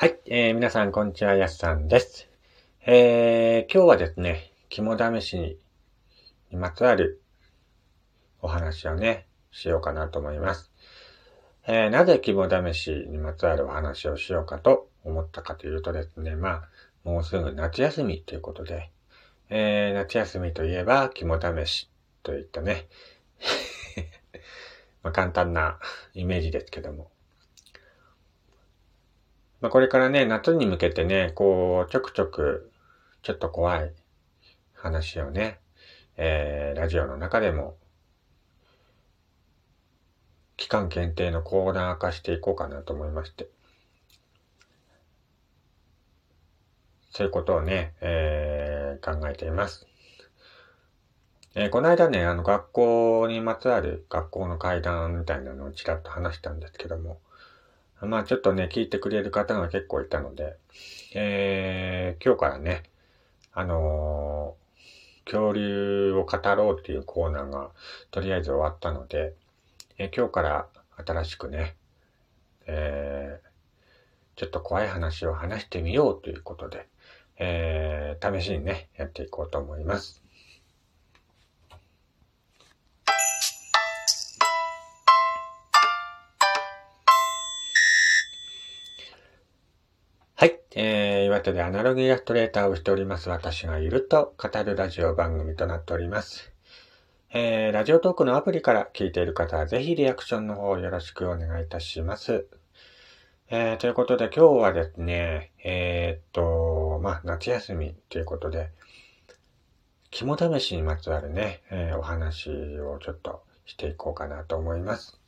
はい、えー、皆さん、こんにちは、やすさんです。えー、今日はですね、肝試しにまつわるお話をね、しようかなと思います。えー、なぜ肝試しにまつわるお話をしようかと思ったかというとですね、まあ、もうすぐ夏休みということで、えー、夏休みといえば肝試しといったね、まあ、簡単なイメージですけども、まあ、これからね、夏に向けてね、こう、ちょくちょく、ちょっと怖い話をね、えー、ラジオの中でも、期間限定のコーナー化していこうかなと思いまして。そういうことをね、えー、考えています。えー、この間ね、あの、学校にまつわる学校の階段みたいなのをちらっと話したんですけども、まあちょっとね、聞いてくれる方が結構いたので、えー、今日からね、あのー、恐竜を語ろうっていうコーナーがとりあえず終わったので、えー、今日から新しくね、えー、ちょっと怖い話を話してみようということで、えー、試しにね、やっていこうと思います。でアナログイラストレーターをしております私がいると語るラジオ番組となっております。えー、ラジオトークのアプリから聞いている方はぜひリアクションの方よろしくお願いいたします。えー、ということで今日はですね、えー、っと、まあ、夏休みということで、肝試しにまつわるね、えー、お話をちょっとしていこうかなと思います。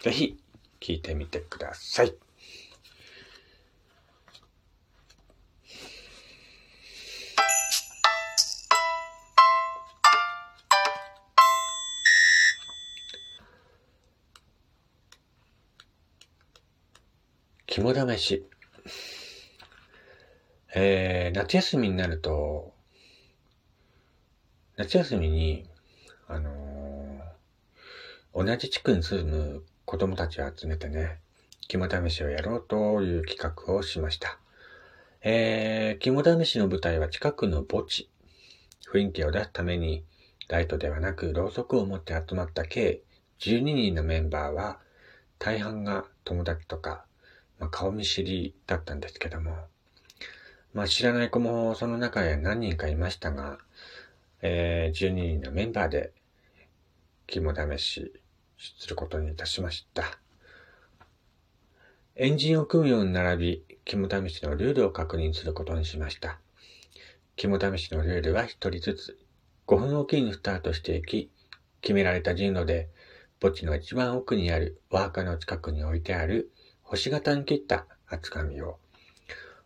ぜひ聞いてみてください。肝試し。えー、夏休みになると、夏休みに、あのー、同じ地区に住む子供たちを集めてね、肝試しをやろうという企画をしました。えー、肝試しの舞台は近くの墓地。雰囲気を出すために、ライトではなく、ろうそくを持って集まった計12人のメンバーは、大半が友達とか、まあ、顔見知りだったんですけども、まあ、知らない子もその中へ何人かいましたが、えー、12人のメンバーで肝試しすることにいたしました。エンジンを組むように並び、肝試しのルールを確認することにしました。肝試しのルールは一人ずつ5分おきにスタートしていき、決められた順路で墓地の一番奥にあるお墓の近くに置いてある星型に切った厚紙を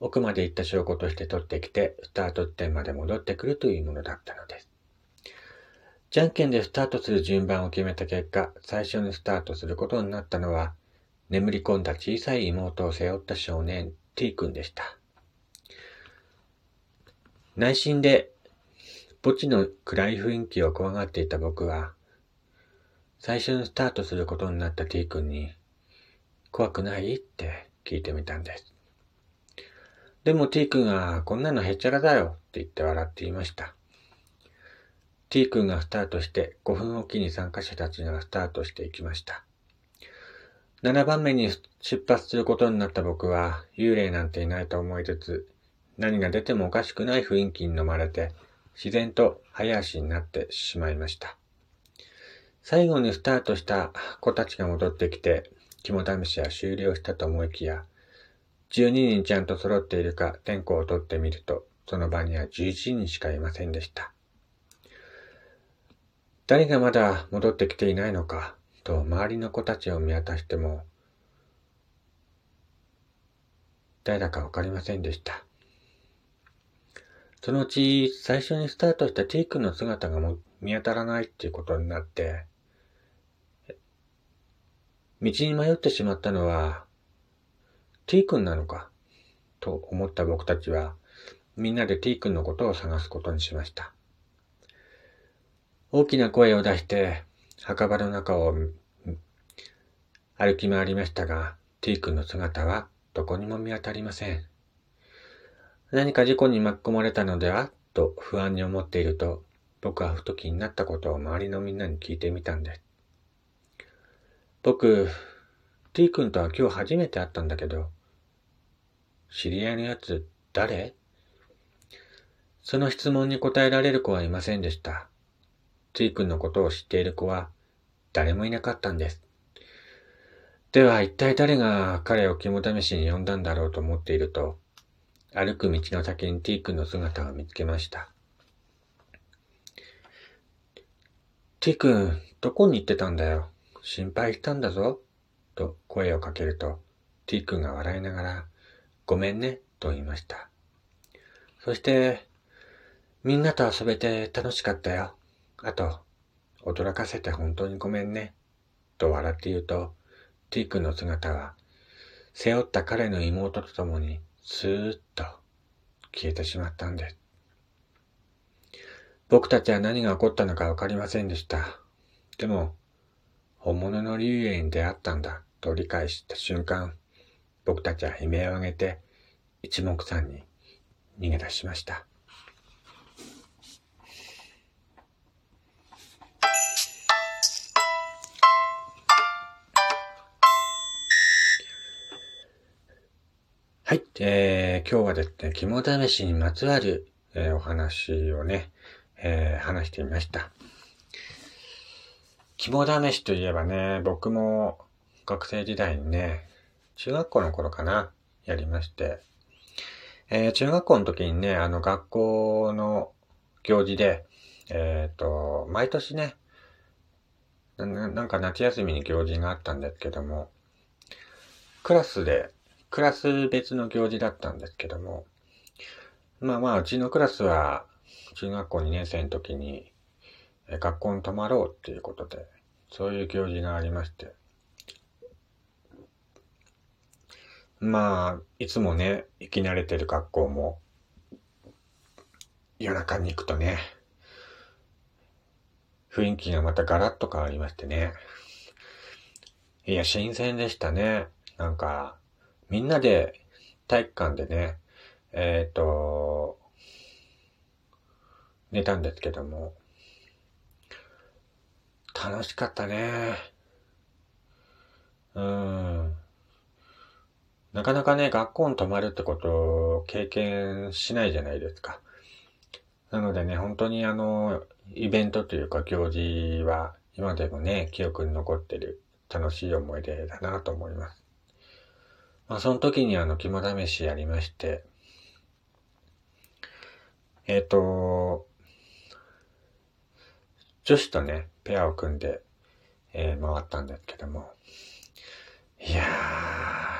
奥まで行った証拠として取ってきて、スタート地点まで戻ってくるというものだったのです。じゃんけんでスタートする順番を決めた結果、最初にスタートすることになったのは、眠り込んだ小さい妹を背負った少年 T 君でした。内心で墓地の暗い雰囲気を怖がっていた僕は、最初にスタートすることになった T 君に、怖くない？って聞いてみたんです。でも T 君はこんなのへっちゃらだよって言って笑っていました。T 君がスタートして5分おきに参加者たちがスタートしていきました。7番目に出発することになった僕は幽霊なんていないと思いつつ何が出てもおかしくない雰囲気に飲まれて自然と早足になってしまいました。最後にスタートした子たちが戻ってきて肝試しは終了したと思いきや、12人ちゃんと揃っているか点呼を取ってみると、その場には11人しかいませんでした。誰がまだ戻ってきていないのか、と周りの子たちを見渡しても、誰だかわかりませんでした。そのうち最初にスタートした T 君の姿がも見当たらないっていうことになって、道に迷ってしまったのは T 君なのかと思った僕たちはみんなで T 君のことを探すことにしました。大きな声を出して墓場の中を歩き回りましたが T 君の姿はどこにも見当たりません。何か事故に巻き込まれたのではと不安に思っていると、僕はふと気になったことを周りのみんなに聞いてみたんです。僕、T 君とは今日初めて会ったんだけど、知り合いのやつ誰？その質問に答えられる子はいませんでした。T 君のことを知っている子は誰もいなかったんです。では一体誰が彼を肝試しに呼んだんだろうと思っていると、歩く道の先に T 君の姿を見つけました。T 君、どこに行ってたんだよ？心配したんだぞ。と声をかけると、T 君が笑いながら、ごめんね、と言いました。そして、みんなと遊べて楽しかったよ。あと、驚かせて本当にごめんね。と笑って言うと、T 君の姿は、背負った彼の妹と共に、スーッと消えてしまったんです。僕たちは何が起こったのかわかりませんでした。でも、本物の竜英に出会ったんだと理解した瞬間、僕たちは悲鳴を上げて一目散に逃げ出しました。はい、えー、今日はですね、肝試しにまつわる、えー、お話をね、えー、話してみました。肝試しといえばね、僕も学生時代にね、中学校の頃かな、やりまして、えー、中学校の時にね、あの学校の行事で、えっ、ー、と、毎年ねな、なんか夏休みに行事があったんですけども、クラスで、クラス別の行事だったんですけども、まあまあ、うちのクラスは、中学校2年生の時に、学校に泊まろうっていうことで、そういう行事がありまして。まあ、いつもね、生き慣れてる学校も、夜中に行くとね、雰囲気がまたガラッと変わりましてね。いや、新鮮でしたね。なんか、みんなで体育館でね、えっ、ー、と、寝たんですけども、楽しかったね。うん。なかなかね、学校に泊まるってことを経験しないじゃないですか。なのでね、本当にあの、イベントというか行事は今でもね、記憶に残ってる楽しい思い出だなと思います。まあ、その時にあの、肝試しやりまして、えっ、ー、と、女子とね、ペアを組んで、えー、回ったんですけども。いや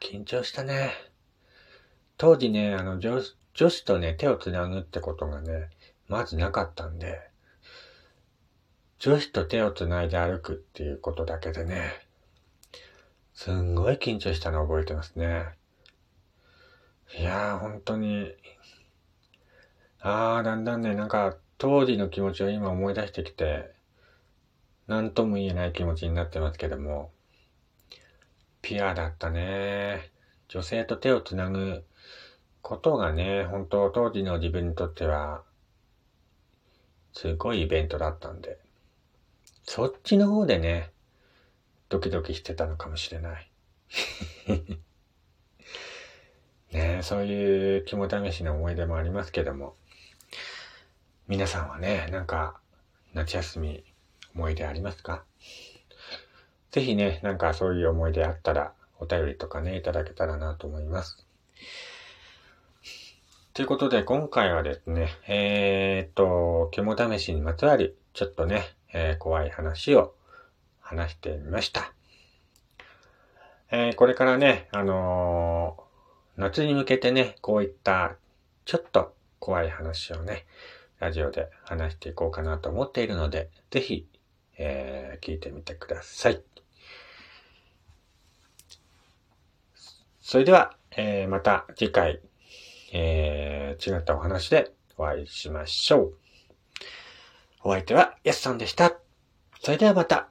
ー、緊張したね。当時ね、あの女、女子とね、手を繋ぐってことがね、まずなかったんで、女子と手を繋いで歩くっていうことだけでね、すんごい緊張したのを覚えてますね。いやー、本当に、あー、だんだんね、なんか、当時の気持ちを今思い出してきて、何とも言えない気持ちになってますけども、ピュアだったね。女性と手をつなぐことがね、本当当時の自分にとっては、すごいイベントだったんで、そっちの方でね、ドキドキしてたのかもしれない。ねそういう肝試しの思い出もありますけども、皆さんはね、なんか、夏休み思い出ありますか？ぜひね、なんかそういう思い出あったら、お便りとかね、いただけたらなと思います。ということで、今回はですね、えー、っと、肝試しにまつわる、ちょっとね、えー、怖い話を話してみました。えー、これからね、あのー、夏に向けてね、こういった、ちょっと怖い話をね、ラジオで話していこうかなと思っているので、ぜひ、えー、聞いてみてください。それでは、えー、また次回、えー、違ったお話でお会いしましょう。お相手は、やすさんでした。それではまた。